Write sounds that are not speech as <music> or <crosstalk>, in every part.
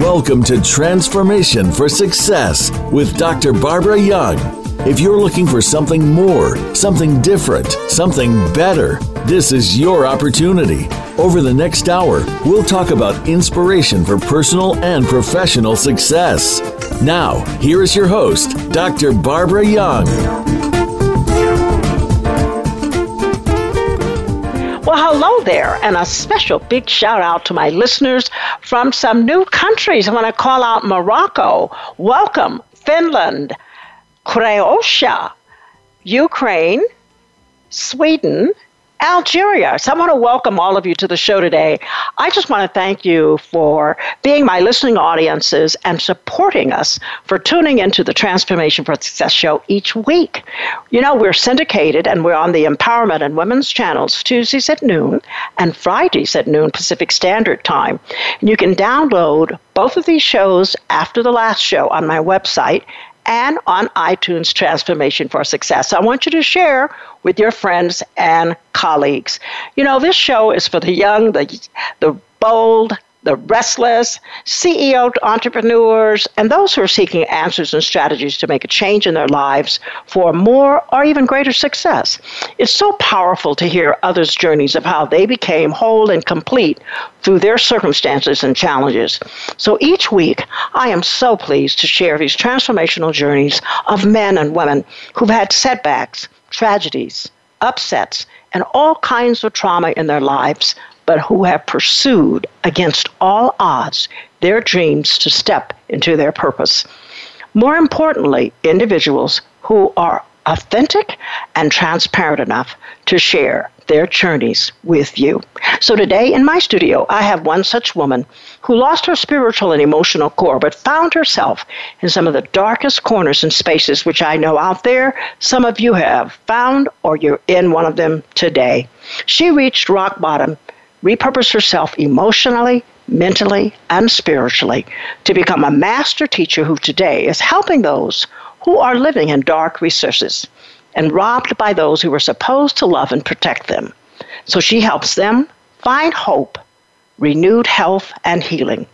Welcome to Transformation for Success with Dr. Barbara Young. If you're looking for something more, something different, something better, this is your opportunity. Over the next hour, we'll talk about inspiration for personal and professional success. Now, here is your host, Dr. Barbara Young. Well, hello there, and a special big shout out to my listeners from some new countries. I want to call out Morocco, welcome, Finland, Croatia, Ukraine, Sweden, Algeria. So I want to welcome all of you to the show today. I just want to thank you for being my listening audiences and supporting us for tuning into the Transformation for Success show each week. You know, we're syndicated and we're on the Empowerment and Women's channels Tuesdays at noon and Fridays at noon Pacific Standard Time. And you can download both of these shows after the last show on my website and on iTunes Transformation for Success. I want you to share with your friends and colleagues. You know, this show is for the young, the, the bold, the restless, CEO entrepreneurs, and those who are seeking answers and strategies to make a change in their lives for more or even greater success. It's so powerful to hear others' journeys of how they became whole and complete through their circumstances and challenges. So each week, I am so pleased to share these transformational journeys of men and women who've had setbacks, tragedies, upsets, and all kinds of trauma in their lives but who have pursued against all odds their dreams to step into their purpose. More importantly, individuals who are authentic and transparent enough to share their journeys with you. So today in my studio, I have one such woman who lost her spiritual and emotional core, but found herself in some of the darkest corners and spaces which I know out there some of you have found or you're in one of them today. She reached rock bottom repurpose herself emotionally, mentally, and spiritually to become a master teacher who today is helping those who are living in dark recesses and robbed by those who were supposed to love and protect them. So she helps them find hope, renewed health, and healing.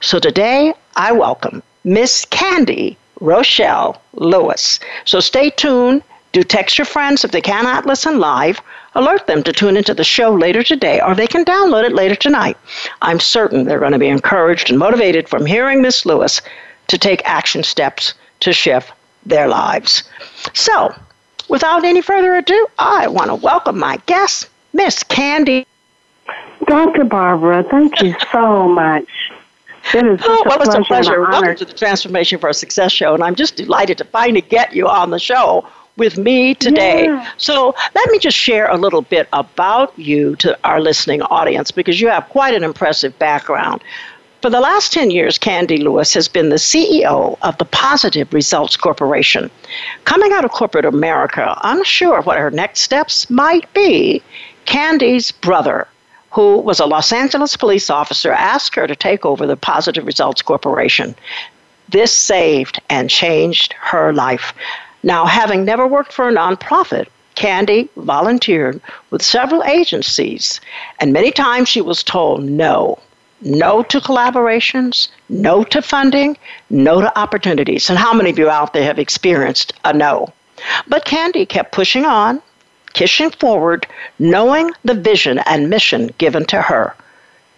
So today, I welcome Miss Kandee Rochelle Lewis. So stay tuned. Do text your friends if they cannot listen live alert them to tune into the show later today, or they can download it later tonight. I'm certain they're going to be encouraged and motivated from hearing Miss Lewis to take action steps to shift their lives. So, without any further ado, I want to welcome my guest, Miss Kandee. Dr. Barbara, thank you so much. It is oh, well, a it's a pleasure. Welcome to the Transformation for a Success show, and I'm just delighted to finally get you on the show with me today. Yeah. So let me just share a little bit about you to our listening audience because you have quite an impressive background. For the last 10 years, Kandee Lewis has been the CEO of the Positive Results Corporation. Coming out of corporate America, unsure what her next steps might be, Kandee's brother, who was a Los Angeles police officer, asked her to take over the Positive Results Corporation. This saved and changed her life. Now, having never worked for a nonprofit, Kandee volunteered with several agencies, and many times she was told no. No to collaborations, no to funding, no to opportunities. And how many of you out there have experienced a no? But Kandee kept pushing on, pushing forward, knowing the vision and mission given to her.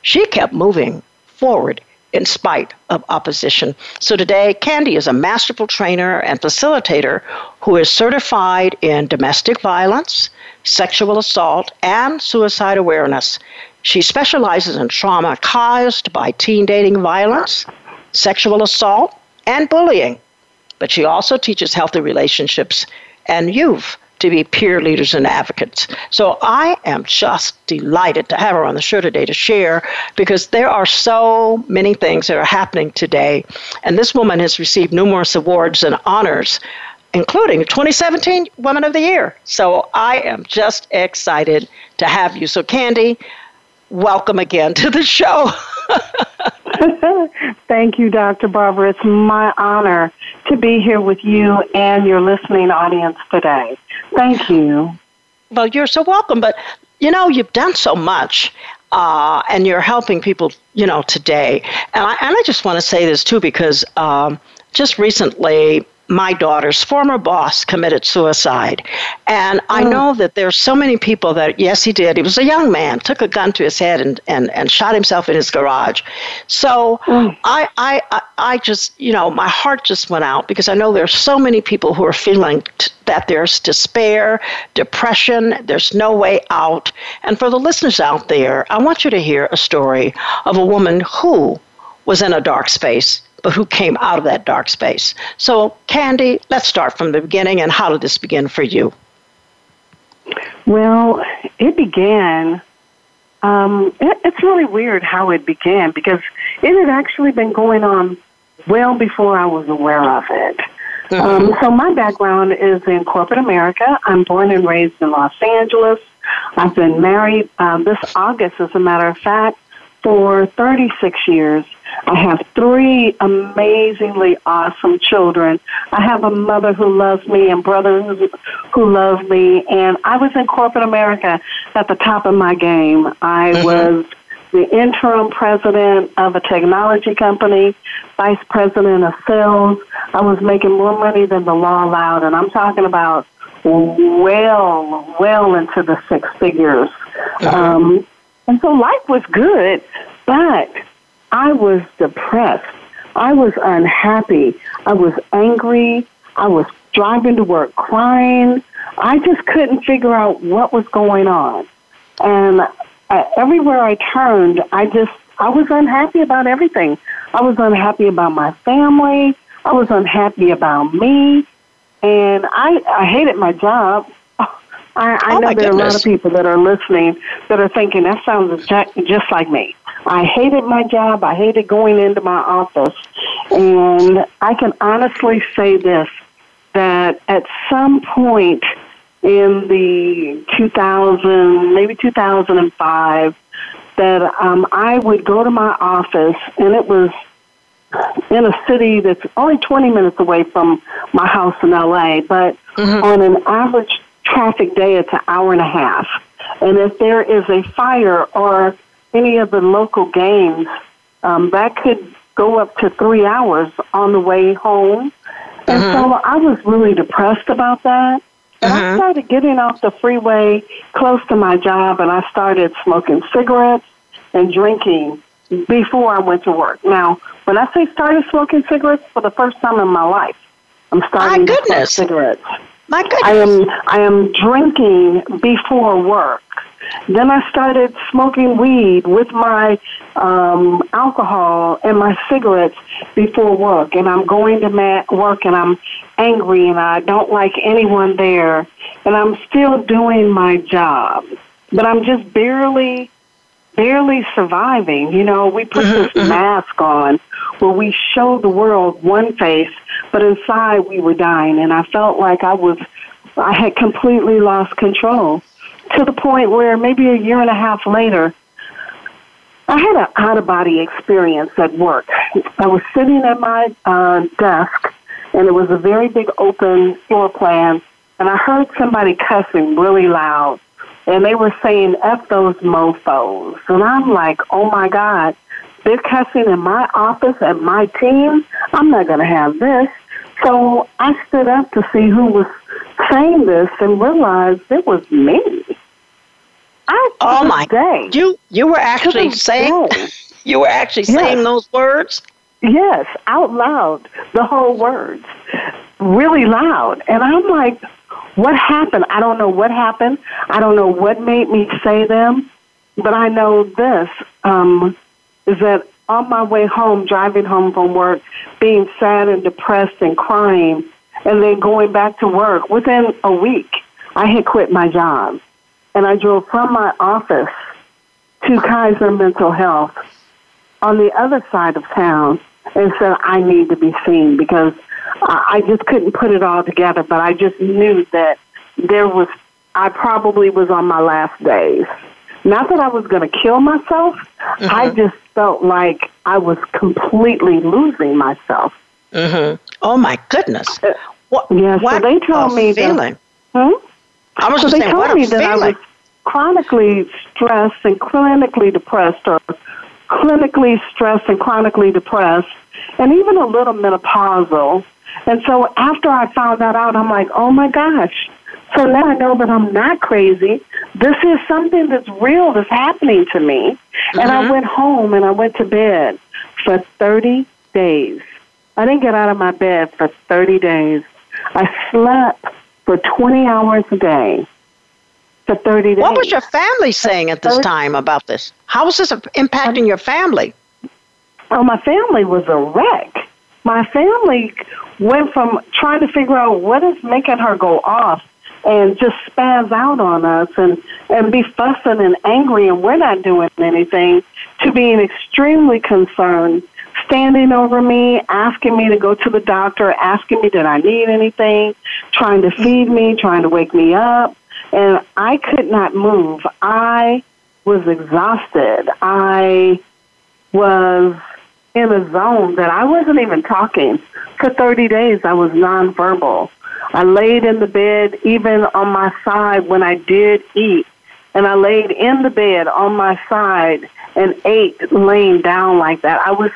She kept moving forward in spite of opposition. So today, Kandee is a masterful trainer and facilitator who is certified in domestic violence, sexual assault, and suicide awareness. She specializes in trauma caused by teen dating violence, sexual assault, and bullying. But she also teaches healthy relationships and youth to be peer leaders and advocates. So I am just delighted to have her on the show today to share because there are so many things that are happening today. And this woman has received numerous awards and honors including 2017 Woman of the Year. So I am just excited to have you. So, Kandee, welcome again to the show. <laughs> <laughs> Thank you, Dr. Barbara. It's my honor to be here with you and your listening audience today. Thank you. Well, you're so welcome. But you know, you've done so much. Uh, and you're helping people, you know, today. And I, and I just want to say this too because um, just recently my daughter's former boss committed suicide. And I oh. know that there's so many people that, yes, he did. He was a young man, took a gun to his head and, and, and shot himself in his garage. So mm. I, I, I just, you know, my heart just went out because I know there's so many people who are feeling t- that there's despair, depression, there's no way out. And for the listeners out there, I want you to hear a story of a woman who was in a dark space but who came out of that dark space. So, Kandee, let's start from the beginning. And how did this begin for you? Well, it began. Um, it, it's really weird how it began because it had actually been going on well before I was aware of it. Mm-hmm. Um, so my background is in corporate America. I'm born and raised in Los Angeles. I've been married um, this August, as a matter of fact, for 36 years. I have three amazingly awesome children. I have a mother who loves me and brothers who love me. And I was in corporate America at the top of my game. I mm-hmm. was the interim president of a technology company, vice president of sales. I was making more money than the law allowed. And I'm talking about well, well into the six figures. Mm-hmm. Um, and so life was good, but I was depressed. I was unhappy. I was angry. I was driving to work crying. I just couldn't figure out what was going on. And uh, everywhere I turned, I just, I was unhappy about everything. I was unhappy about my family. I was unhappy about me. And I, I hated my job. I, I oh know there are a lot of people that are listening that are thinking that sounds just like me. I hated my job. I hated going into my office. And I can honestly say this that at some point in the 2000, maybe 2005, that um, I would go to my office, and it was in a city that's only 20 minutes away from my house in LA, but mm-hmm. on an average traffic day, it's an hour and a half. And if there is a fire or any of the local games, um, that could go up to three hours on the way home. And uh-huh. so I was really depressed about that. And uh-huh. I started getting off the freeway close to my job and I started smoking cigarettes and drinking before I went to work. Now, when I say started smoking cigarettes for the first time in my life, I'm starting to smoke cigarettes. My goodness. I am I am drinking before work. Then I started smoking weed with my um, alcohol and my cigarettes before work. And I'm going to ma- work and I'm angry and I don't like anyone there. And I'm still doing my job. But I'm just barely, barely surviving. You know, we put mm-hmm, this mm-hmm. mask on where we show the world one face, but inside we were dying. And I felt like I was, I had completely lost control to the point where maybe a year and a half later, I had an out of body experience at work. I was sitting at my uh, desk, and it was a very big open floor plan, and I heard somebody cussing really loud, and they were saying "f those mofo's," and I'm like, "Oh my god." They're cussing in my office and my team. I'm not going to have this. So I stood up to see who was saying this and realized it was me. I, oh my day, you you were actually saying day. <laughs> you were actually saying those words. Yes, out loud, the whole words, really loud, and I'm like, "What happened? I don't know what happened. I don't know what made me say them, but I know this um, is that on my way home, driving home from work, being sad and depressed and crying, and then going back to work within a week, I had quit my job and I drove from my office to Kaiser Mental Health on the other side of town and said, I need to be seen because I just couldn't put it all together, but I just knew that there was, I probably was on my last days. Not that I was going to kill myself, mm-hmm. I just felt like I was completely losing myself. Mm-hmm. Oh my goodness. What, yeah, so they told me feeling. that. Hmm? I was so just they saying, told me that feeling. I was chronically stressed and clinically depressed, or clinically stressed and chronically depressed, and even a little menopausal. And so after I found that out, I'm like, oh my gosh. So now I know that I'm not crazy. This is something that's real that's happening to me. Mm-hmm. And I mm-hmm. went home and I went to bed for 30 days. I didn't get out of my bed for 30 days. I slept for 20 hours a day for 30 days. What was your family saying at this time about this? How was this impacting your family? Oh, my family was a wreck. My family went from trying to figure out what is making her go off and just spaz out on us and, and be fussing and angry and we're not doing anything to being extremely concerned, standing over me, asking me to go to the doctor, asking me did I need anything, trying to feed me, trying to wake me up. And I could not move. I was exhausted. I was in a zone that I wasn't even talking. For 30 days, I was nonverbal. I laid in the bed, even on my side when I did eat. And I laid in the bed on my side and ate laying down like that. I was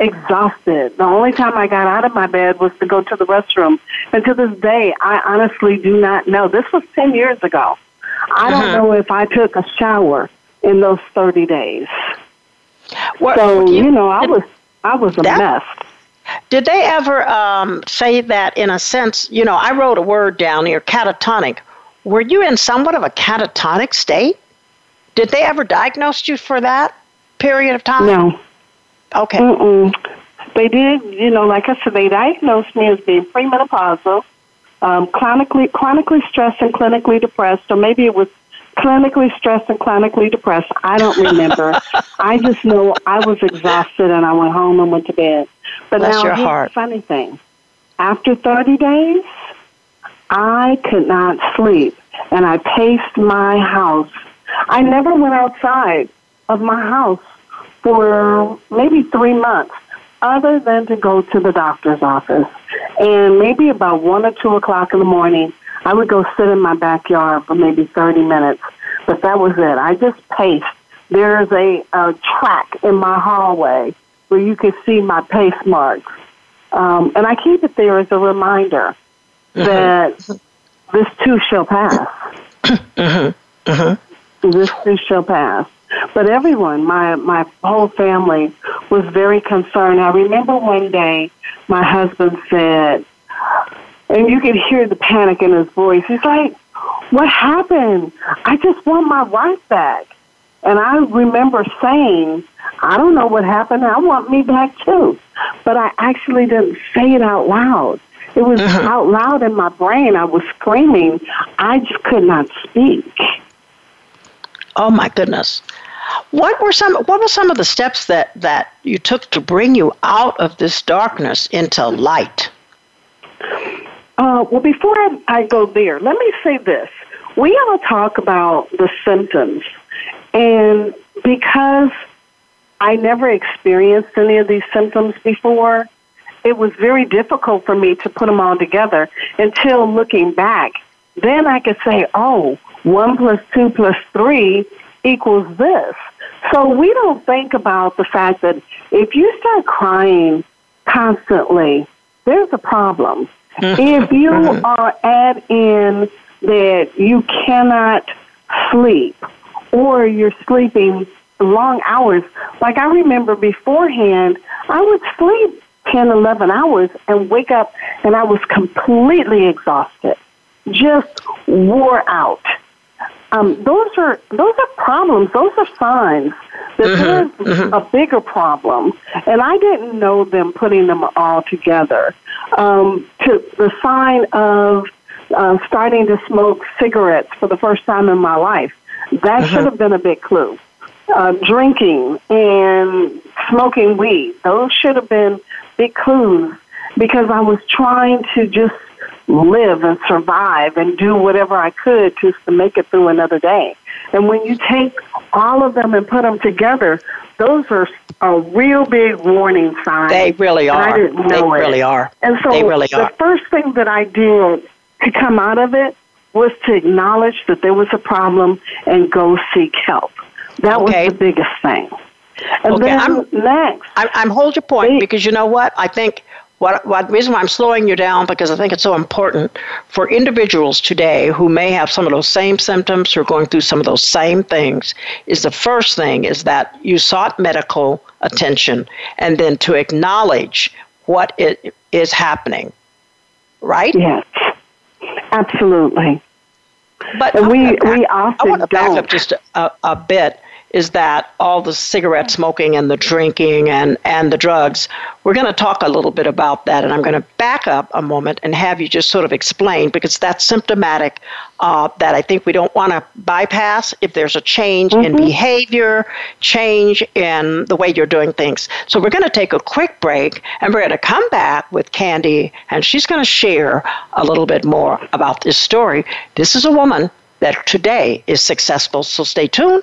exhausted. The only time I got out of my bed was to go to the restroom. And to this day, I honestly do not know. This was 10 years ago. I don't uh-huh. know if I took a shower in those 30 days. What, so, you, you, know, I was I was a that, mess. Did they ever um, say that in a sense, you know, I wrote a word down here, catatonic. Were you in somewhat of a catatonic state? Did they ever diagnose you for that period of time? No. Okay. Mm-mm. They did, you know, like I said, they diagnosed me as being premenopausal, um, chronically, chronically stressed and clinically depressed, or maybe it was clinically stressed and clinically depressed. I don't remember. <laughs> I just know I was exhausted and I went home and went to bed. But Bless now your here's heart. the funny thing. After 30 days, I could not sleep and I paced my house. I never went outside of my house for maybe three months other than to go to the doctor's office. And maybe about one or two o'clock in the morning, I would go sit in my backyard for maybe 30 minutes. But that was it. I just paced. There's a, a track in my hallway where you can see my pace marks. Um, and I keep it there as a reminder uh-huh. that this too shall pass. <coughs> Uh-huh. Uh-huh. This too shall pass. But everyone, my my whole family, was very concerned. I remember one day my husband said, and you could hear the panic in his voice. He's like, "What happened? I just want my wife back." And I remember saying, "I don't know what happened. I want me back too." But I actually didn't say it out loud. It was uh-huh. out loud in my brain. I was screaming. I just could not speak. Oh my goodness. What were some what were some of the steps that, that you took to bring you out of this darkness into light? Uh, well, before I, I go there, let me say this. We all talk about the symptoms, and because I never experienced any of these symptoms before, it was very difficult for me to put them all together until looking back. Then I could say, oh, one plus two plus three equals this. So we don't think about the fact that if you start crying constantly, there's a problem. <laughs> if you mm-hmm. are add in that you cannot sleep or you're sleeping long hours, like I remember beforehand, I would sleep 10, 11 hours and wake up and I was completely exhausted, just wore out. Um, those are those are problems. Those are signs that mm-hmm, there's mm-hmm. a bigger problem, and I didn't know them putting them all together. Um, to the sign of uh, starting to smoke cigarettes for the first time in my life, that mm-hmm. should have been a big clue. Uh, drinking and smoking weed, those should have been big clues because I was trying to just live and survive and do whatever I could just to make it through another day. And when you take all of them and put them together, those are a real big warning sign. They really are. I didn't know they it. really are. And so they really the are. first thing that I did to come out of it was to acknowledge that there was a problem and go seek help. That okay. was the biggest thing. And okay, then I'm, next, I'm, I'm hold your point they, because you know what I think what, what reason why I'm slowing you down because I think it's so important for individuals today who may have some of those same symptoms or going through some of those same things is the first thing is that you sought medical attention and then to acknowledge what it is happening. Right? Yes. Absolutely. But we we often I want to back don't. up just a, a bit is that all the cigarette smoking and the drinking and, and the drugs, we're going to talk a little bit about that. And I'm going to back up a moment and have you just sort of explain because that's symptomatic uh, that I think we don't want to bypass if there's a change mm-hmm. in behavior, change in the way you're doing things. So we're going to take a quick break and we're going to come back with Kandee and she's going to share a little bit more about this story. This is a woman that today is successful. So stay tuned.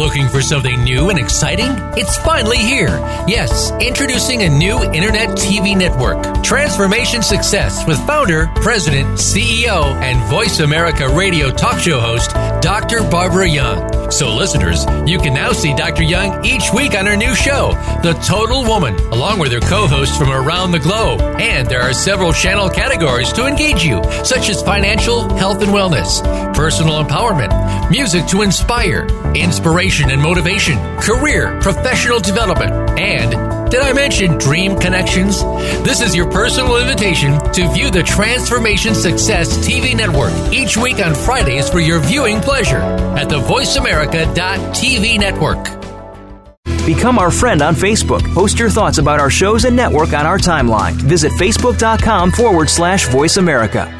Looking for something new and exciting? It's finally here. Yes, introducing a new internet TV network, Transformation Success, with founder, president, CEO, and Voice America radio talk show host, Dr. Barbara Young. So, listeners, you can now see Dr. Young each week on her new show, The Total Woman, along with her co hosts from around the globe. And there are several channel categories to engage you, such as financial, health and wellness, personal empowerment, music to inspire, inspiration inspiration and motivation, career, professional development, and did I mention Dream Connections? This is your personal invitation to view the Transformation Success TV network each week on Fridays for your viewing pleasure at the VoiceAmerica.tv network. Become our friend on Facebook. Post your thoughts about our shows and network on our timeline. Visit facebook.com forward slash voice America.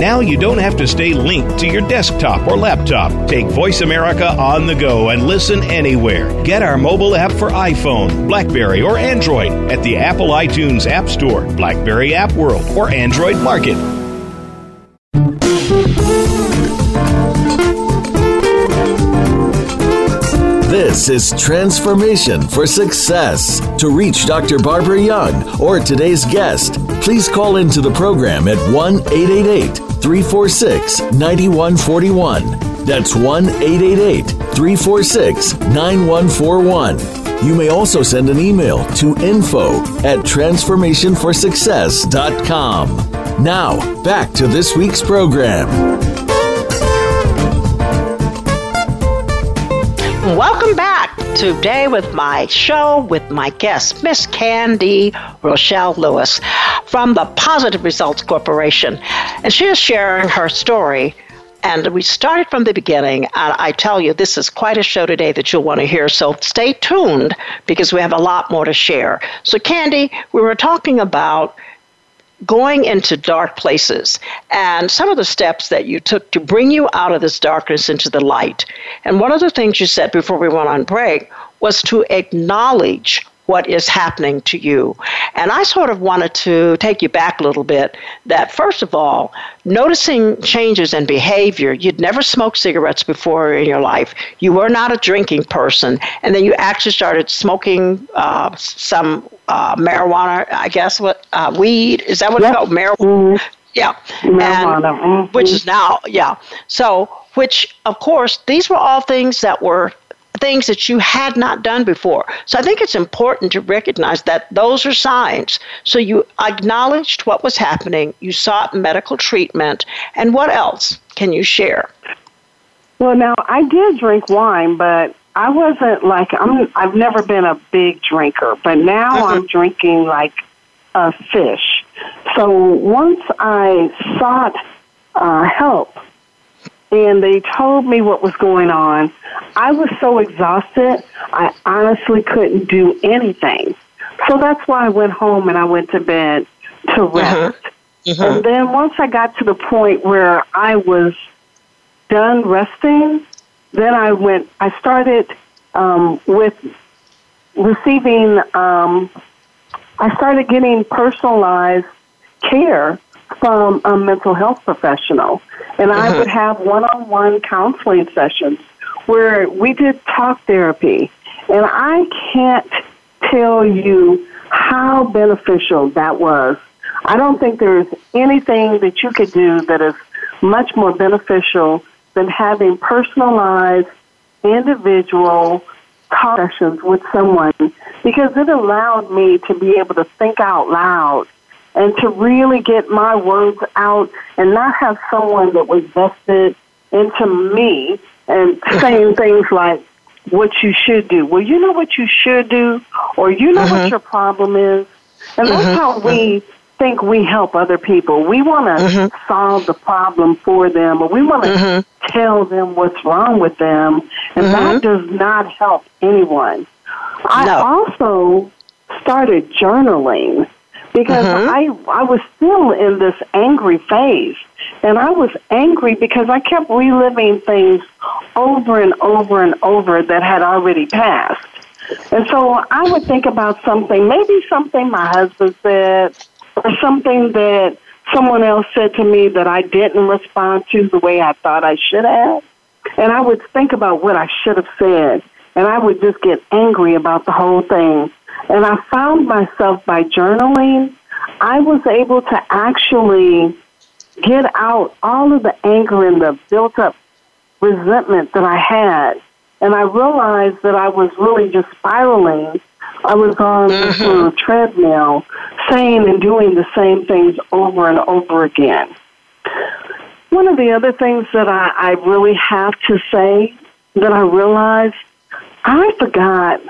Now you don't have to stay linked to your desktop or laptop. Take Voice America on the go and listen anywhere. Get our mobile app for iPhone, Blackberry, or Android at the Apple iTunes App Store, Blackberry App World, or Android Market. This is Transformation for Success. To reach Dr. Barbara Young or today's guest, please call into the program at 1 888 346 9141. That's 1 888 346 9141. You may also send an email to info at transformationforsuccess.com. Now, back to this week's program. Welcome back today with my show with my guest, Miss Kandee Rochelle Lewis from the Positive Results Corporation. And she is sharing her story. And we started from the beginning. And I tell you, this is quite a show today that you'll want to hear. So stay tuned because we have a lot more to share. So, Kandee, we were talking about going into dark places and some of the steps that you took to bring you out of this darkness into the light. And one of the things you said before we went on break was to acknowledge what is happening to you. And I sort of wanted to take you back a little bit that, first of all, noticing changes in behavior. You'd never smoked cigarettes before in your life. You were not a drinking person. And then you actually started smoking uh, some uh, marijuana, I guess, what uh, weed. Is that what yep. it's called? Marijuana. Mm-hmm. Yeah. Marijuana. And, mm-hmm. Which is now, yeah. So, which, of course, these were all things that were things that you had not done before. So I think it's important to recognize that those are signs. So you acknowledged what was happening, you sought medical treatment, and what else can you share? Well, now I did drink wine, but I wasn't like I'm. I've never been a big drinker, but now mm-hmm. I'm drinking like a fish. So once I sought uh, help, and they told me what was going on, I was so exhausted. I honestly couldn't do anything. So that's why I went home and I went to bed to mm-hmm. rest. Mm-hmm. And then once I got to the point where I was done resting, then I went, I started um, with receiving, um, I started getting personalized care from a mental health professional. And I would uh-huh. have one on one counseling sessions where we did talk therapy. And I can't tell you how beneficial that was. I don't think there's anything that you could do that is much more beneficial than having personalized, individual talk sessions with someone because it allowed me to be able to think out loud and to really get my words out and not have someone that was vested into me and <laughs> saying things like what you should do. Well, you know what you should do, or you know what uh-huh. your problem is. And that's uh-huh. how we think we help other people. We want to mm-hmm. solve the problem for them, or we want to uh-huh. tell them what's wrong with them, and that does not help anyone. I also started journaling because uh-huh. I I was still in this angry phase, and I was angry because I kept reliving things over and over and over that had already passed. And so I would think about something, maybe something my husband said, or something that someone else said to me that I didn't respond to the way I thought I should have. And I would think about what I should have said, and I would just get angry about the whole thing. And I found myself by journaling, I was able to actually get out all of the anger and the built up resentment that I had. And I realized that I was really just spiraling I was on mm-hmm. a treadmill saying and doing the same things over and over again. One of the other things that I, I really have to say that I realized I forgot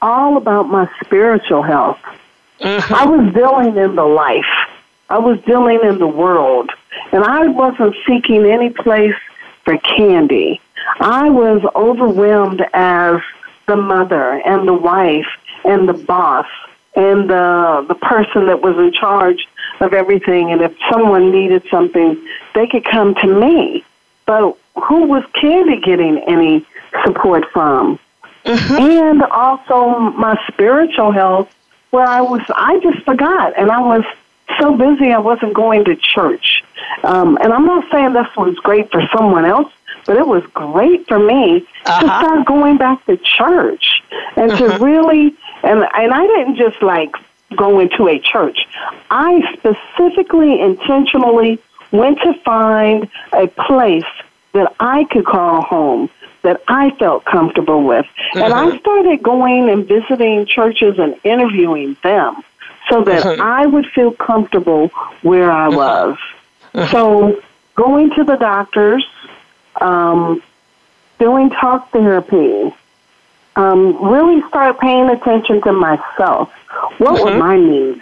all about my spiritual health. I was dealing in the life. I was dealing in the world. And I wasn't seeking any place for Kandee. I was overwhelmed as the mother and the wife and the boss and the the person that was in charge of everything and if someone needed something they could come to me but who was Kandee getting any support from mm-hmm. <laughs> and also my spiritual health where I was I just forgot and I was so busy I wasn't going to church um, and I'm not saying this was great for someone else but it was great for me uh-huh. to start going back to church and uh-huh. to really and and I didn't just like go into a church. I specifically, intentionally went to find a place that I could call home, that I felt comfortable with. Mm-hmm. And I mm-hmm. started going and visiting churches and interviewing them so that mm-hmm. I would feel comfortable where I mm-hmm. was. Mm-hmm. So going to the doctors, um, doing talk therapy, um, really start paying attention to myself. What mm-hmm. were my needs?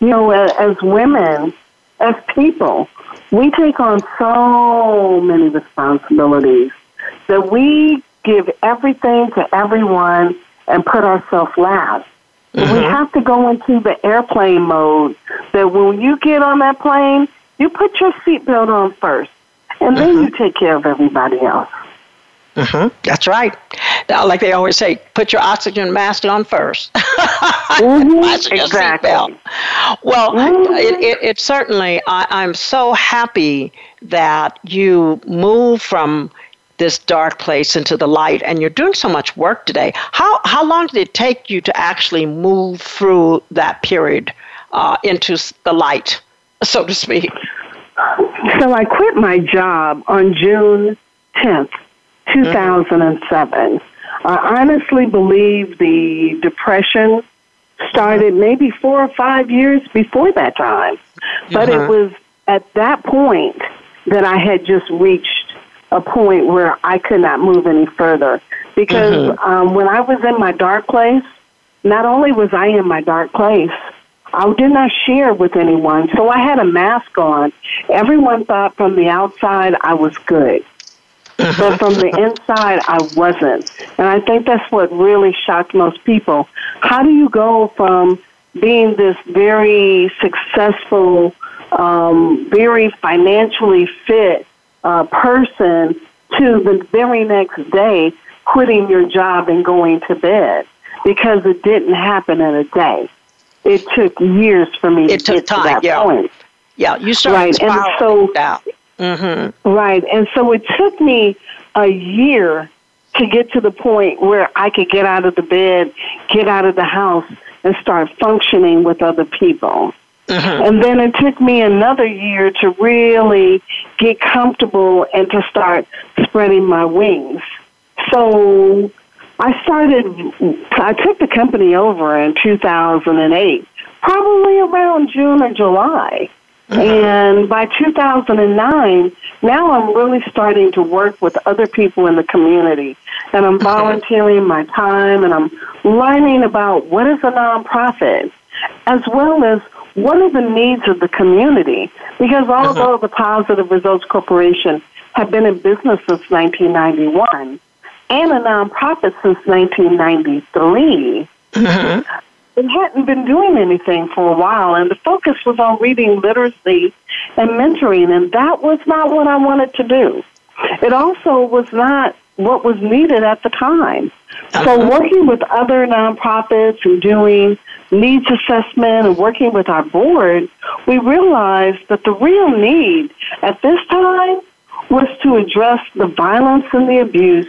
You know, as women, as people, we take on so many responsibilities that we give everything to everyone and put ourselves last. Mm-hmm. We have to go into the airplane mode that when you get on that plane, you put your seatbelt on first, and then mm-hmm. you take care of everybody else. Mm-hmm. That's right. Now, like they always say, put your oxygen mask on 1st <laughs> mm-hmm. exactly. Well, mm-hmm. it, it, it, certainly, I, I'm so happy that you move from this dark place into the light and you're doing so much work today. How, how long did it take you to actually move through that period uh, into the light, so to speak? So I quit my job on June 10th, 2007. I honestly believe the depression started maybe four or five years before that time. But uh-huh. it was at that point that I had just reached a point where I could not move any further. Because mm-hmm. um, when I was in my dark place, not only was I in my dark place, I did not share with anyone. So I had a mask on. Everyone thought from the outside I was good. but from the <laughs> inside, I wasn't. And I think that's what really shocked most people. How do you go from being this very successful, um, very financially fit uh, person to the very next day quitting your job and going to bed? Because it didn't happen in a day. It took years for me it to get time, to that yeah. point. Yeah, you started right, and so out. Mm-hmm. Right. And so it took me a year to get to the point where I could get out of the bed, get out of the house, and start functioning with other people. Mm-hmm. And then it took me another year to really get comfortable and to start spreading my wings. So I started, I took the company over in 2008, probably around June or July. And by 2009, now I'm really starting to work with other people in the community. And I'm volunteering my time and I'm learning about what is a nonprofit, as well as what are the needs of the community. Because although the Positive Results Corporation have been in business since 1991 and a nonprofit since 1993, mm-hmm they hadn't been doing anything for a while, and the focus was on reading literacy and mentoring, and that was not what I wanted to do. It also was not what was needed at the time. Uh-huh. So, working with other nonprofits and doing needs assessment and working with our board, we realized that the real need at this time was to address the violence and the abuse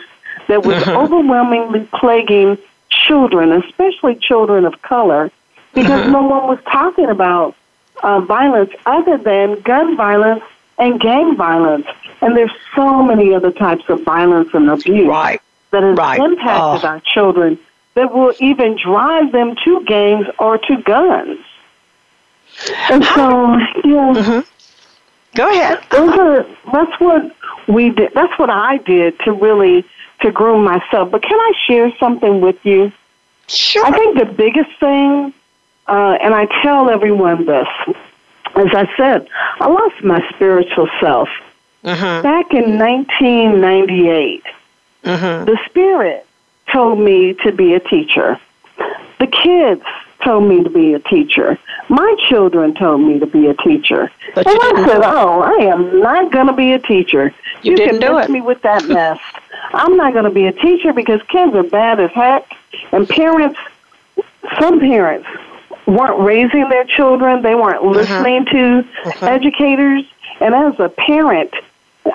that was <laughs> overwhelmingly plaguing children, especially children of color, because <laughs> no one was talking about uh, violence other than gun violence and gang violence. And there's so many other types of violence and abuse right. that has right. impacted oh. our children that will even drive them to gangs or to guns. And so, yeah. Mm-hmm. Go ahead. Those are, that's what we did. That's what I did to really to groom myself. But can I share something with you? Sure. I think the biggest thing, uh, and I tell everyone this, as I said, I lost my spiritual self mm-hmm. back in 1998. Mm-hmm. The spirit told me to be a teacher. The kids told me to be a teacher. My children told me to be a teacher. But and I said, "Oh, I am not going to be a teacher. You, you didn't can do it. me with that <laughs> mess. I'm not going to be a teacher because kids are bad as heck, and parents, some parents." weren't raising their children. They weren't Mm-hmm. listening to educators. And as a parent,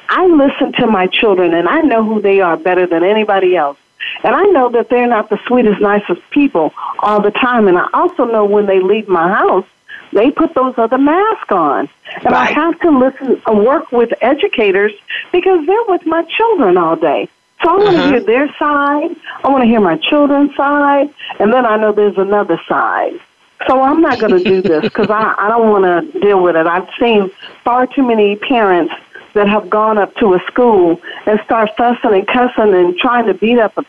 I listen to my children and I know who they are better than anybody else. And I know that they're not the sweetest, nicest people all the time. And I also know when they leave my house, they put those other masks on. And I have to listen, and work with educators because they're with my children all day. So I want to uh-huh. hear their side. I want to hear my children's side. And then I know there's another side. So I'm not going to do this <laughs> because I, I don't want to deal with it. I've seen far too many parents that have gone up to a school and start fussing and cussing and trying to beat up a,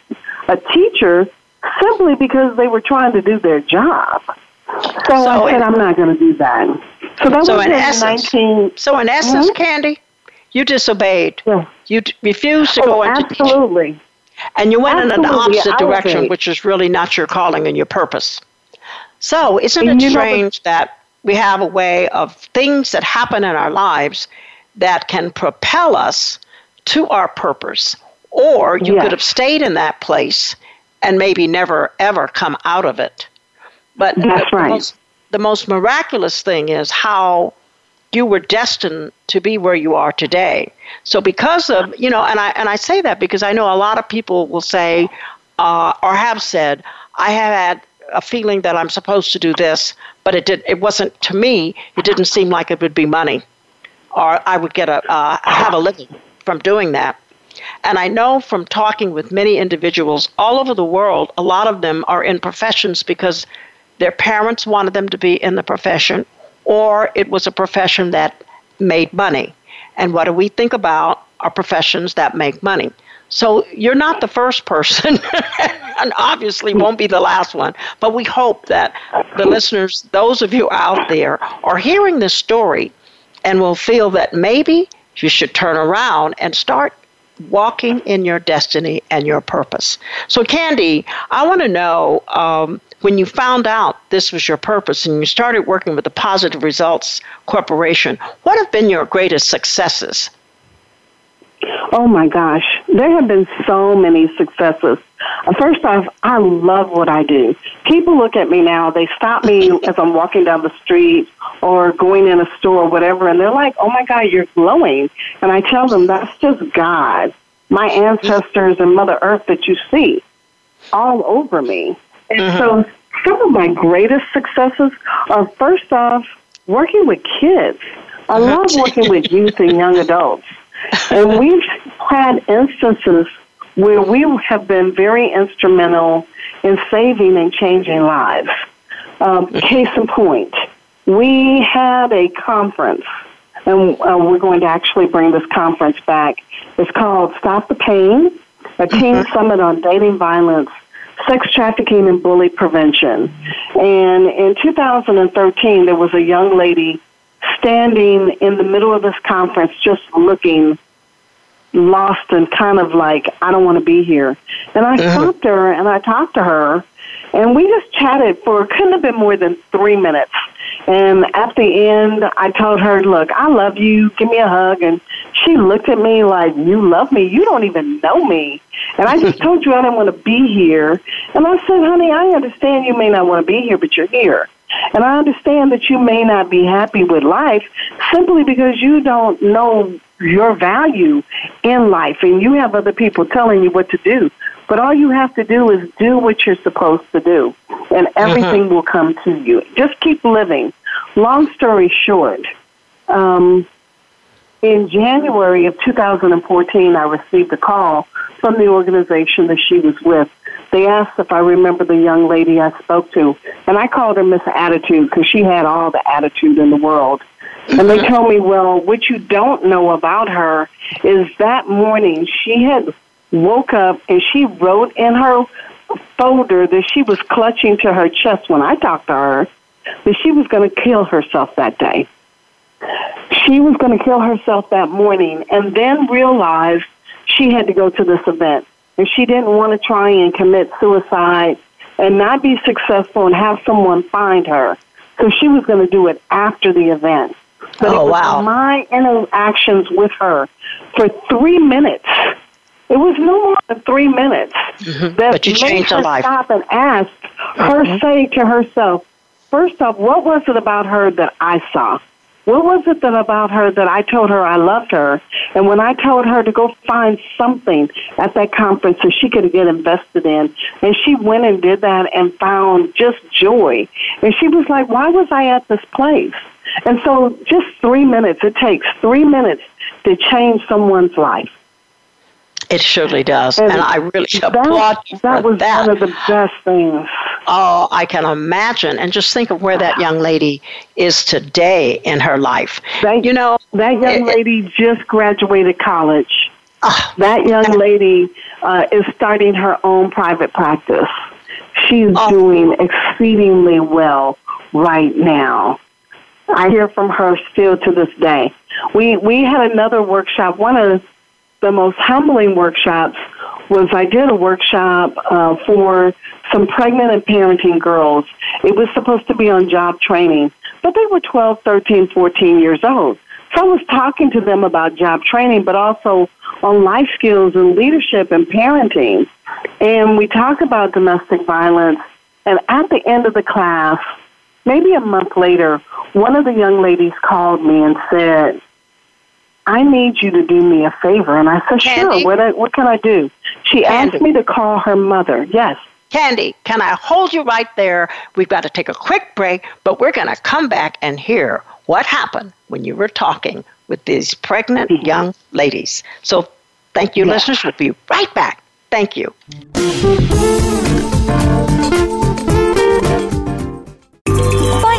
a teacher simply because they were trying to do their job. So, I said, in- I'm not going to do that. So that So was in essence- 19. So, in essence, Mhm. Kandee, you disobeyed. Yeah. You t- refused to Oh, go into teaching. And you went in an opposite direction, which is really not your calling and your purpose. So, isn't And it you know the- strange that we have a way of things that happen in our lives that can propel us to our purpose? Or you Yes. could have stayed in that place and maybe never, ever come out of it. But That's the, right. most, the most miraculous thing is how you were destined to be where you are today. So because of you know, and I and I say that because I know a lot of people will say uh, or have said, I have had a feeling that I'm supposed to do this, but it did it wasn't to me. It didn't seem like it would be money. Or I would get a uh, have a living from doing that. And I know from talking with many individuals all over the world, a lot of them are in professions because their parents wanted them to be in the profession, or it was a profession that made money. And what do we think about are professions that make money? So you're not the first person, <laughs> and obviously won't be the last one. But we hope that the listeners, those of you out there, are hearing this story and will feel that maybe you should turn around and start walking in your destiny and your purpose. So, Kandee, I want to know um, when you found out this was your purpose and you started working with the Positive Results Corporation, what have been your greatest successes? Oh my gosh, there have been so many successes. First off, I love what I do. People look at me now, they stop me as I'm walking down the street or going in a store or whatever, and they're like, oh my God, you're glowing. And I tell them that's just God, my ancestors and Mother Earth that you see all over me. And mm-hmm. so some of my greatest successes are first off, working with kids. I love working with youth and young adults. And we've had instances where we have been very instrumental in saving and changing lives. Um, case in point, we had a conference, and uh, we're going to actually bring this conference back. It's called Stop the Pain, a teen mm-hmm. summit on dating violence, sex trafficking, and bully prevention. And in 2013, there was a young lady standing in the middle of this conference just looking lost and kind of like, I don't want to be here. And I uh-huh. stopped her and I talked to her and we just chatted for couldn't have been more than three minutes. And at the end, I told her, "Look, I love you. Give me a hug." And she looked at me like, "You love me? You don't even know me." And I <laughs> just told you I didn't want to be here. And I said, "Honey, I understand you may not want to be here, but you're here." And I understand that you may not be happy with life simply because you don't know your value in life and you have other people telling you what to do. But all you have to do is do what you're supposed to do, and mm-hmm. everything mm-hmm. will come to you. Just keep living. Long story short, um, in January of 2014, I received a call from the organization that she was with. They asked if I remember the young lady I spoke to, and I called her Miss Attitude because she had all the attitude in the world. And they mm-hmm. told me, well, what you don't know about her is that morning she had woke up and she wrote in her folder that she was clutching to her chest when I talked to her that she was going to kill herself that day. She was going to kill herself that morning and then realized she had to go to this event. And she didn't want to try and commit suicide and not be successful and have someone find her. So she was going to do it after the event. But oh, wow. my interactions with her for three minutes it was no more than three minutes mm-hmm. that but you made changed her life. stop and ask her mm-hmm. say to herself, first off, what was it about her that I saw? What was it that about her that I told her I loved her? And when I told her to go find something at that conference that she could get invested in, and she went and did that and found just joy. And she was like, why was I at this place? And so just three minutes, it takes three minutes to change someone's life. It surely does, and, and I really that, applaud you that for was that. one of the best things. Oh, I can imagine, and just think of where that young lady is today in her life. That, you know, that young it, lady just graduated college. Uh, that young lady uh, is starting her own private practice. She's uh, doing exceedingly well right now. I hear from her still to this day. We we had another workshop. One of the most humbling workshops was I did a workshop uh, for some pregnant and parenting girls. It was supposed to be on job training, but they were 12, 13, 14 years old. So I was talking to them about job training, but also on life skills and leadership and parenting. And we talked about domestic violence. And at the end of the class, maybe a month later, one of the young ladies called me and said, I need you to do me a favor. And I said, Kandee? sure, what, what can I do? She Kandee. asked me to call her mother. Yes. Kandee, can I hold you right there? We've got to take a quick break, but we're going to come back and hear what happened when you were talking with these pregnant mm-hmm. young ladies. So thank you, listeners. We'll be right back. Thank you.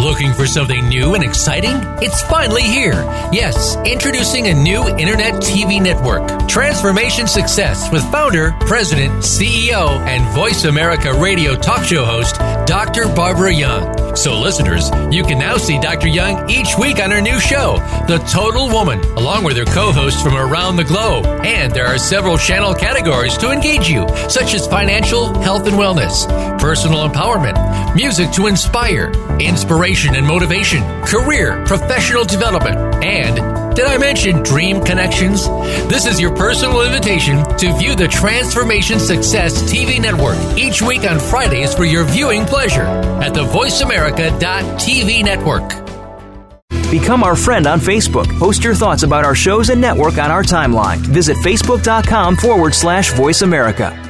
Looking for something new and exciting? It's finally here. Yes, introducing a new internet TV network, Transformation Success, with founder, president, CEO, and Voice America radio talk show host, Dr. Barbara Young. So, listeners, you can now see Dr. Young each week on her new show, The Total Woman, along with her co hosts from around the globe. And there are several channel categories to engage you, such as financial, health and wellness, personal empowerment, music to inspire, inspiration and motivation, career, professional development, and did I mention Dream Connections? This is your personal invitation to view the Transformation Success TV network each week on Fridays for your viewing pleasure at the VoiceAmerica.tv network. Become our friend on Facebook. Post your thoughts about our shows and network on our timeline. Visit facebook.com forward slash voice America.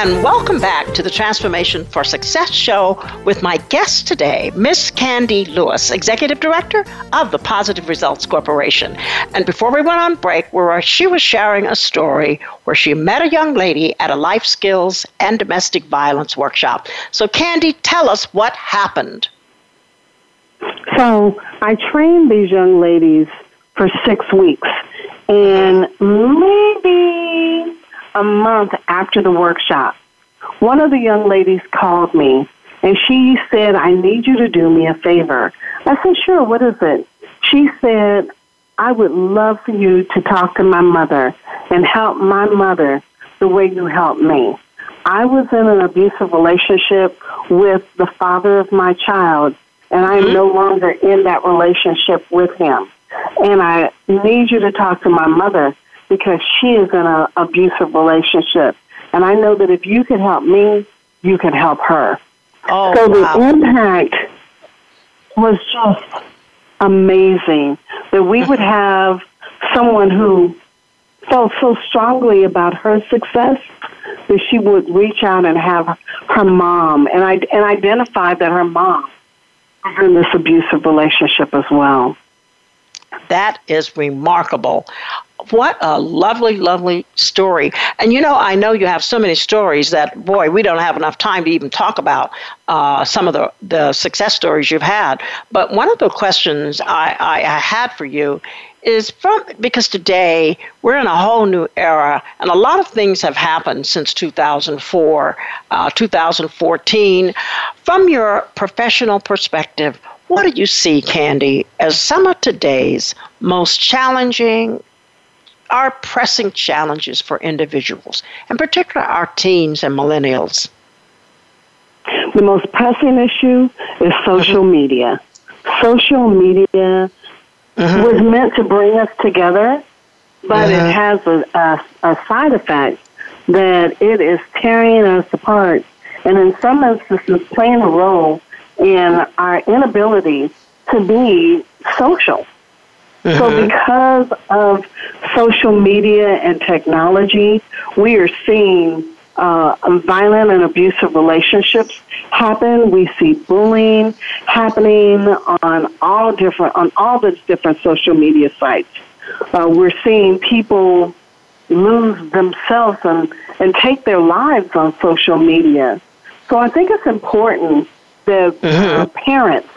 And welcome back to the Transformation for Success show with my guest today, Miss Kandee Lewis, Executive Director of the Positive Results Corporation. And before we went on break, where she was sharing a story where she met a young lady at a life skills and domestic violence workshop. So, Kandee, tell us what happened. So, I trained these young ladies for six weeks, and maybe a month after the workshop, one of the young ladies called me and she said, I need you to do me a favor. I said, Sure, what is it? She said, I would love for you to talk to my mother and help my mother the way you helped me. I was in an abusive relationship with the father of my child, and I am mm-hmm. no longer in that relationship with him. And I need you to talk to my mother because she is in an abusive relationship. And I know that if you can help me, you can help her. Oh, so wow. the impact was just amazing that we would <laughs> have someone who felt so strongly about her success that she would reach out and have her mom and I and identify that her mom was in this abusive relationship as well. That is remarkable what a lovely, lovely story. And you know, I know you have so many stories that, boy, we don't have enough time to even talk about uh, some of the, the success stories you've had. But one of the questions I, I, I had for you is from because today we're in a whole new era and a lot of things have happened since 2004 uh, 2014 from your professional perspective what do you see, Kandee, as some of today's most challenging, are pressing challenges for individuals, in particular our teens and millennials? The most pressing issue is social mm-hmm. media. Social media mm-hmm. was meant to bring us together, but mm-hmm. it has a, a, a side effect that it is tearing us apart and in some instances playing a role in our inability to be social. Mm-hmm. So, <laughs> because of social media and technology, we are seeing uh, violent and abusive relationships happen. We see bullying happening on all different on all the different social media sites. Uh, we're seeing people lose themselves and, and take their lives on social media. So I think it's important that mm-hmm. uh, parents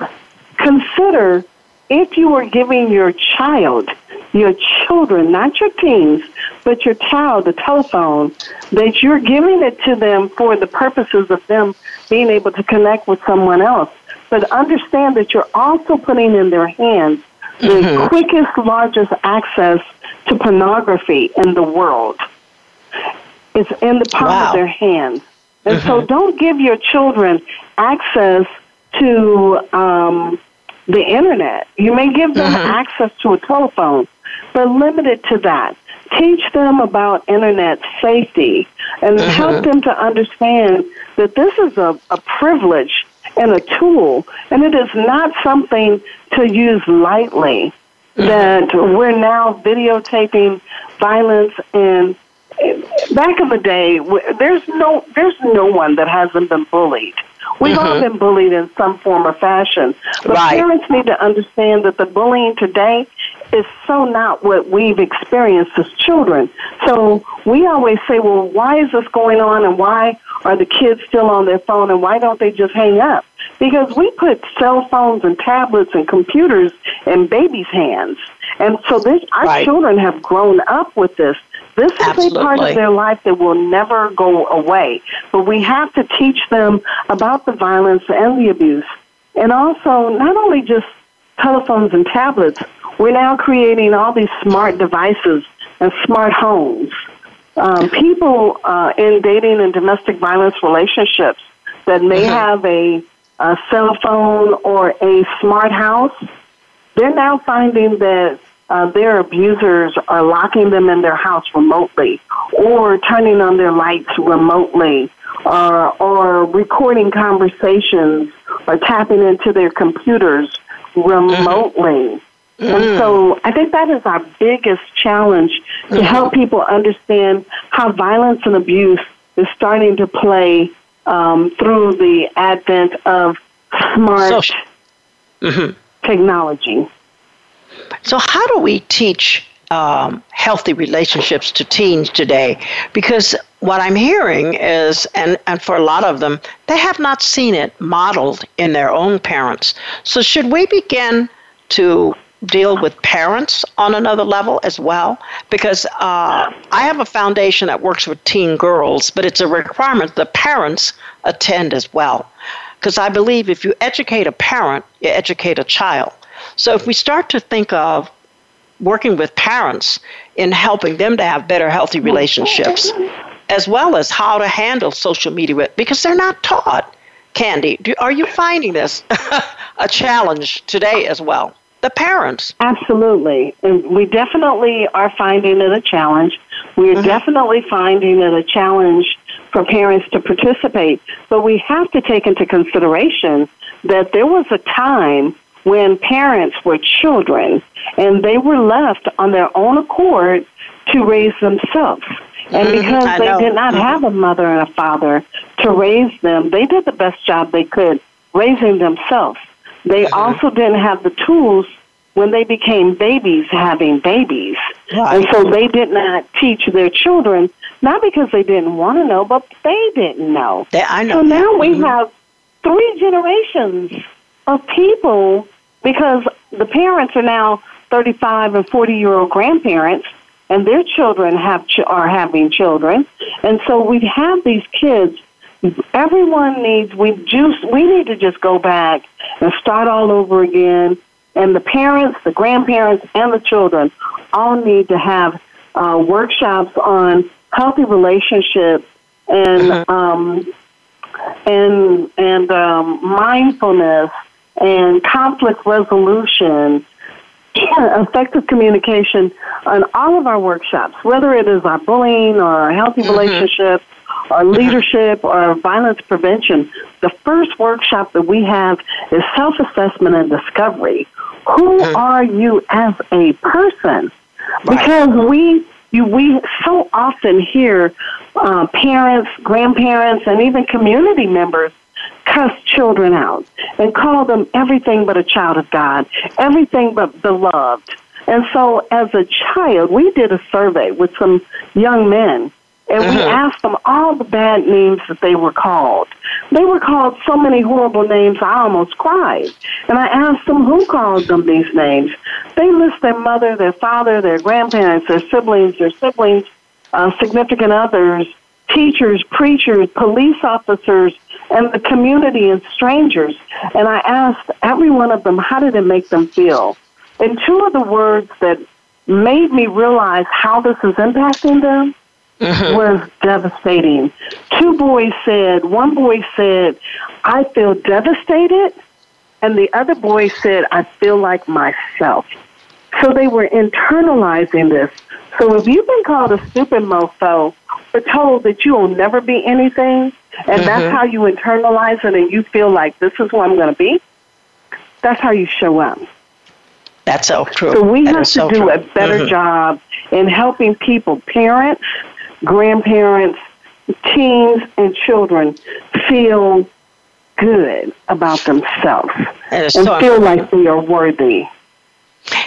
consider if you are giving your child, your children, not your teens, but your child, the telephone, that you're giving it to them for the purposes of them being able to connect with someone else. But understand that you're also putting in their hands the mm-hmm. quickest, largest access to pornography in the world. It's in the palm wow. of their hands. And mm-hmm. so don't give your children access to um, the internet. You may give them mm-hmm. access to a telephone, but limit it to that. Teach them about internet safety and mm-hmm. help them to understand that this is a, a privilege and a tool, and it is not something to use lightly. Mm-hmm. That we're now videotaping violence and back in the day, there's no there's no one that hasn't been bullied. We've mm-hmm. all been bullied in some form or fashion. But right. parents need to understand that the bullying today is so not what we've experienced as children. So we always say, well, why is this going on and why are the kids still on their phone and why don't they just hang up? Because we put cell phones and tablets and computers in babies' hands. And so this, our right. children have grown up with this. This is a part of their life that will never go away. But we have to teach them about the violence and the abuse. And also, not only just telephones and tablets, we're now creating all these smart devices and smart homes. Um, people uh, in dating and domestic violence relationships that may mm-hmm. have a, a cell phone or a smart house, they're now finding that uh, their abusers are locking them in their house remotely or turning on their lights remotely or, or recording conversations or tapping into their computers remotely. Mm-hmm. And so I think that is our biggest challenge to mm-hmm. help people understand how violence and abuse is starting to play um, through the advent of smart mm-hmm. technology. So, how do we teach um, healthy relationships to teens today? Because what I'm hearing is, and, and for a lot of them, they have not seen it modeled in their own parents. So, should we begin to deal with parents on another level as well? Because uh, I have a foundation that works with teen girls, but it's a requirement the parents attend as well. Because I believe if you educate a parent, you educate a child. So if we start to think of working with parents in helping them to have better, healthy relationships, as well as how to handle social media, because they're not taught. Kandee, do, are you finding this <laughs> a challenge today as well? The parents. Absolutely. And we definitely are finding it a challenge. We're mm-hmm. definitely finding it a challenge for parents to participate. But we have to take into consideration that there was a time when parents were children and they were left on their own accord to raise themselves. And mm-hmm. because mm-hmm. they did not mm-hmm. have a mother and a father to raise them, they did the best job they could raising themselves. They mm-hmm. also didn't have the tools when they became babies having babies. Right. And so they did not teach their children, not because they didn't want to know, but they didn't know. They, I know. So now we mm-hmm. have three generations of people because the parents are now 35 and 40 year old grandparents and their children have ch- are having children. And so we have these kids. Everyone needs we just we need to just go back and start all over again. And the parents the grandparents and the children all need to have uh, workshops on healthy relationships and uh-huh. um, and and um, mindfulness and conflict resolution effective communication on all of our workshops, whether it is our bullying or our healthy mm-hmm. relationships or leadership or violence prevention, the first workshop that we have is self assessment and discovery. Who mm-hmm. are you as a person? Because we you, we so often hear uh, parents, grandparents, and even community members cuss children out and call them everything but a child of God, everything but beloved. And so, as a child, we did a survey with some young men and we uh-huh. asked them all the bad names that they were called. They were called so many horrible names, I almost cried. And I asked them who called them these names. They list their mother, their father, their grandparents, their siblings, their siblings, uh, significant others, teachers, preachers, police officers, and the community and strangers. And I asked every one of them, how did it make them feel? And two of the words that made me realize how this is impacting them mm-hmm. was devastating. Two boys said, one boy said, I feel devastated, and the other boy said, I feel like myself. So they were internalizing this. So if you've been called a stupid mofo or told that you will never be anything, and mm-hmm. that's how you internalize it and you feel like this is who I'm going to be, that's how you show up. That's so true. So we that have to so do true. a better mm-hmm. job in helping people, parents, grandparents, teens, and children feel good about themselves and so feel like they are worthy.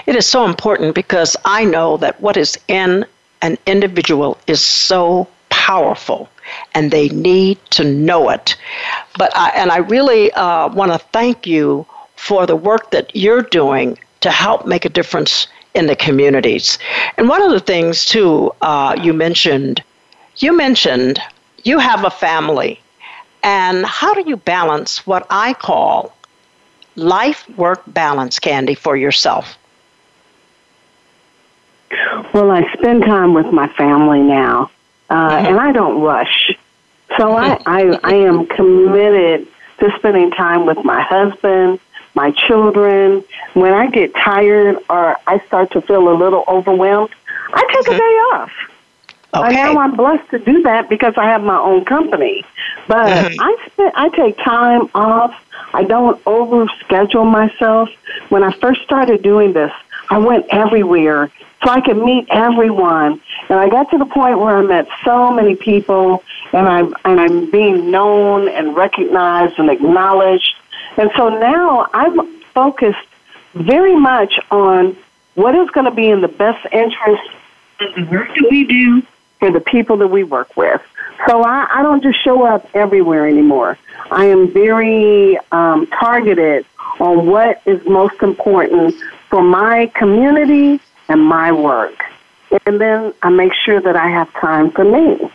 It is so important because I know that what is in an individual is so powerful and they need to know it. But I, and I really uh, want to thank you for the work that you're doing to help make a difference in the communities. And one of the things, too, uh, you mentioned, you mentioned you have a family. And how do you balance what I call life work balance, Kandee, for yourself? Well, I spend time with my family now, uh, mm-hmm. and I don't rush. So I, <laughs> I, I am committed to spending time with my husband my children. When I get tired or I start to feel a little overwhelmed, I take mm-hmm. a day off. Okay. now I'm blessed to do that because I have my own company. But mm-hmm. I spend, I take time off. I don't overschedule myself. When I first started doing this, I went everywhere so I could meet everyone. And I got to the point where I met so many people and I'm and I'm being known and recognized and acknowledged and so now I'm focused very much on what is going to be in the best interest of the work that we do for the people that we work with. So I, I don't just show up everywhere anymore. I am very um, targeted on what is most important for my community and my work. And then I make sure that I have time for me.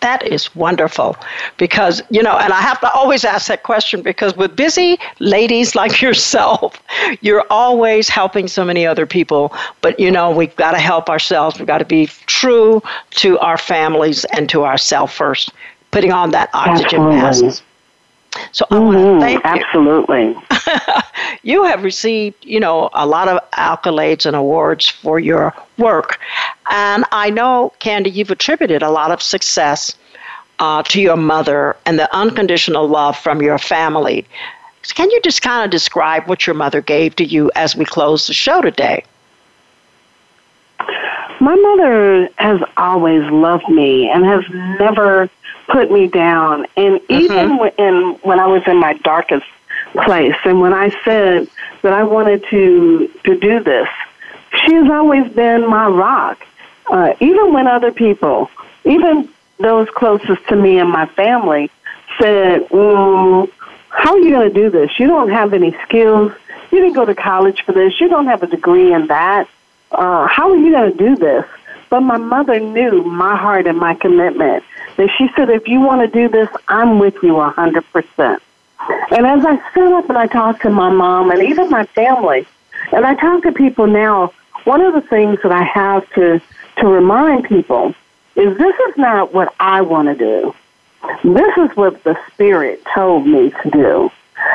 That is wonderful because, you know, and I have to always ask that question because with busy ladies <laughs> like yourself, you're always helping so many other people. But, you know, we've got to help ourselves. We've got to be true to our families and to ourselves first, putting on that oxygen mask. So I want to mm-hmm. thank you. Absolutely. <laughs> you have received, you know, a lot of accolades and awards for your work. And I know, Kandee, you've attributed a lot of success uh, to your mother and the unconditional love from your family. Can you just kind of describe what your mother gave to you as we close the show today? My mother has always loved me and has never put me down. And even mm-hmm. in, when I was in my darkest place, and when I said that I wanted to to do this, she has always been my rock. Uh, even when other people, even those closest to me and my family, said, mm, "How are you going to do this? You don't have any skills. You didn't go to college for this. You don't have a degree in that. Uh, how are you going to do this?" But my mother knew my heart and my commitment. And she said, if you want to do this, I'm with you a 100%. And as I stood up and I talked to my mom and even my family, and I talk to people now, one of the things that I have to, to remind people is this is not what I want to do. This is what the Spirit told me to do.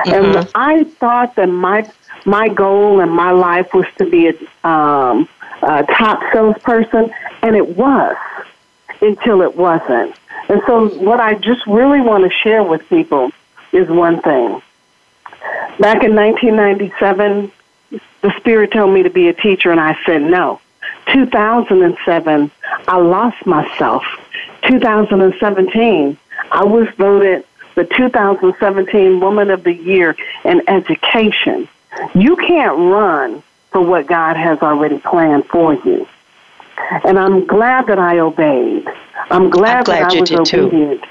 Mm-hmm. And I thought that my my goal in my life was to be a, um, a top salesperson, and it was until it wasn't. And so, what I just really want to share with people is one thing. Back in 1997, the Spirit told me to be a teacher, and I said no. 2007, I lost myself. 2017, I was voted the 2017 Woman of the Year in Education. You can't run for what God has already planned for you. And I'm glad that I obeyed. I'm glad, glad that I was obedient. Too.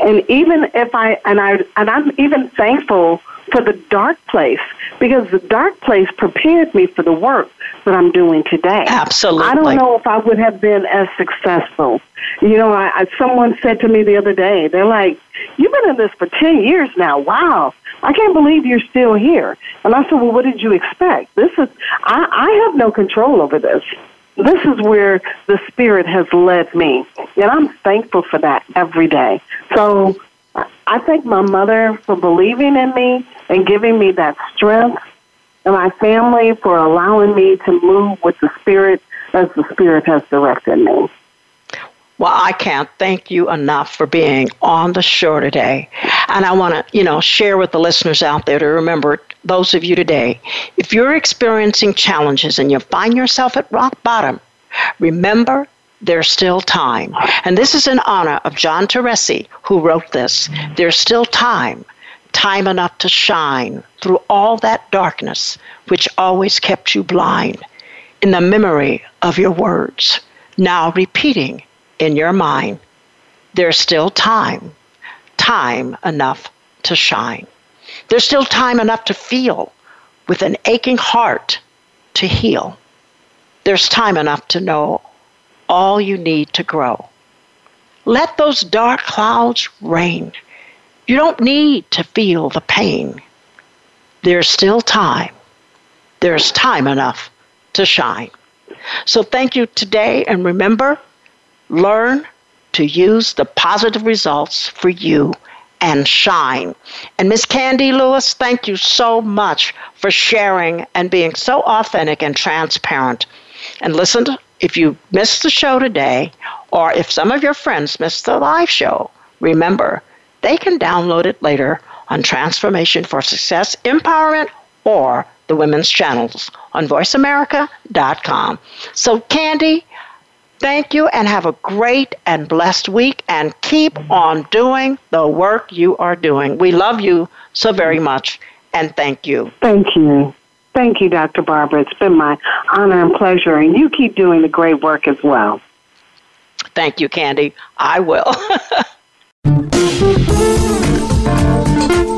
And even if I and I and I'm even thankful for the dark place because the dark place prepared me for the work that I'm doing today. Absolutely. I don't know if I would have been as successful. You know, I, I someone said to me the other day, they're like, "You've been in this for ten years now. Wow, I can't believe you're still here." And I said, "Well, what did you expect? This is I, I have no control over this." This is where the Spirit has led me. And I'm thankful for that every day. So I thank my mother for believing in me and giving me that strength, and my family for allowing me to move with the Spirit as the Spirit has directed me. Well, I can't thank you enough for being on the show today. And I want to, you know, share with the listeners out there to remember those of you today, if you're experiencing challenges and you find yourself at rock bottom, remember there's still time. And this is in honor of John Teresi, who wrote this. There's still time, time enough to shine through all that darkness which always kept you blind, in the memory of your words, now repeating in your mind. There's still time, time enough to shine. There's still time enough to feel with an aching heart to heal. There's time enough to know all you need to grow. Let those dark clouds rain. You don't need to feel the pain. There's still time. There's time enough to shine. So thank you today, and remember learn to use the positive results for you and shine. And Miss Kandee Lewis, thank you so much for sharing and being so authentic and transparent. And listen if you missed the show today, or if some of your friends missed the live show, remember they can download it later on Transformation for Success Empowerment or the women's channels on voiceamerica.com. So, Kandee, thank you and have a great and blessed week and keep on doing the work you are doing. We love you so very much and thank you. Thank you. Thank you, Dr. Barbara. It's been my honor and pleasure, and you keep doing the great work as well. Thank you, Kandee. I will. <laughs>